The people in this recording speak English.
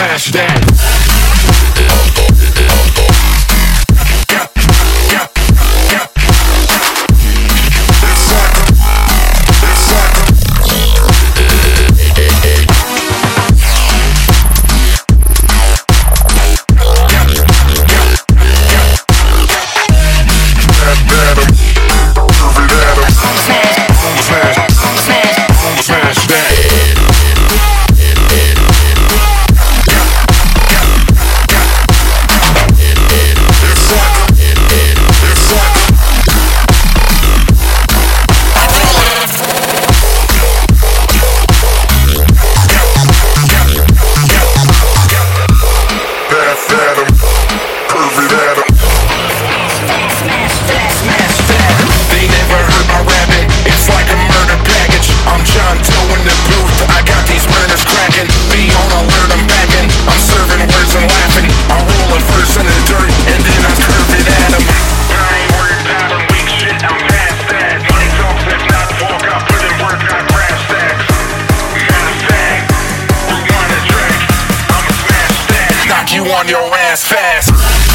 smash that you on your ass fast.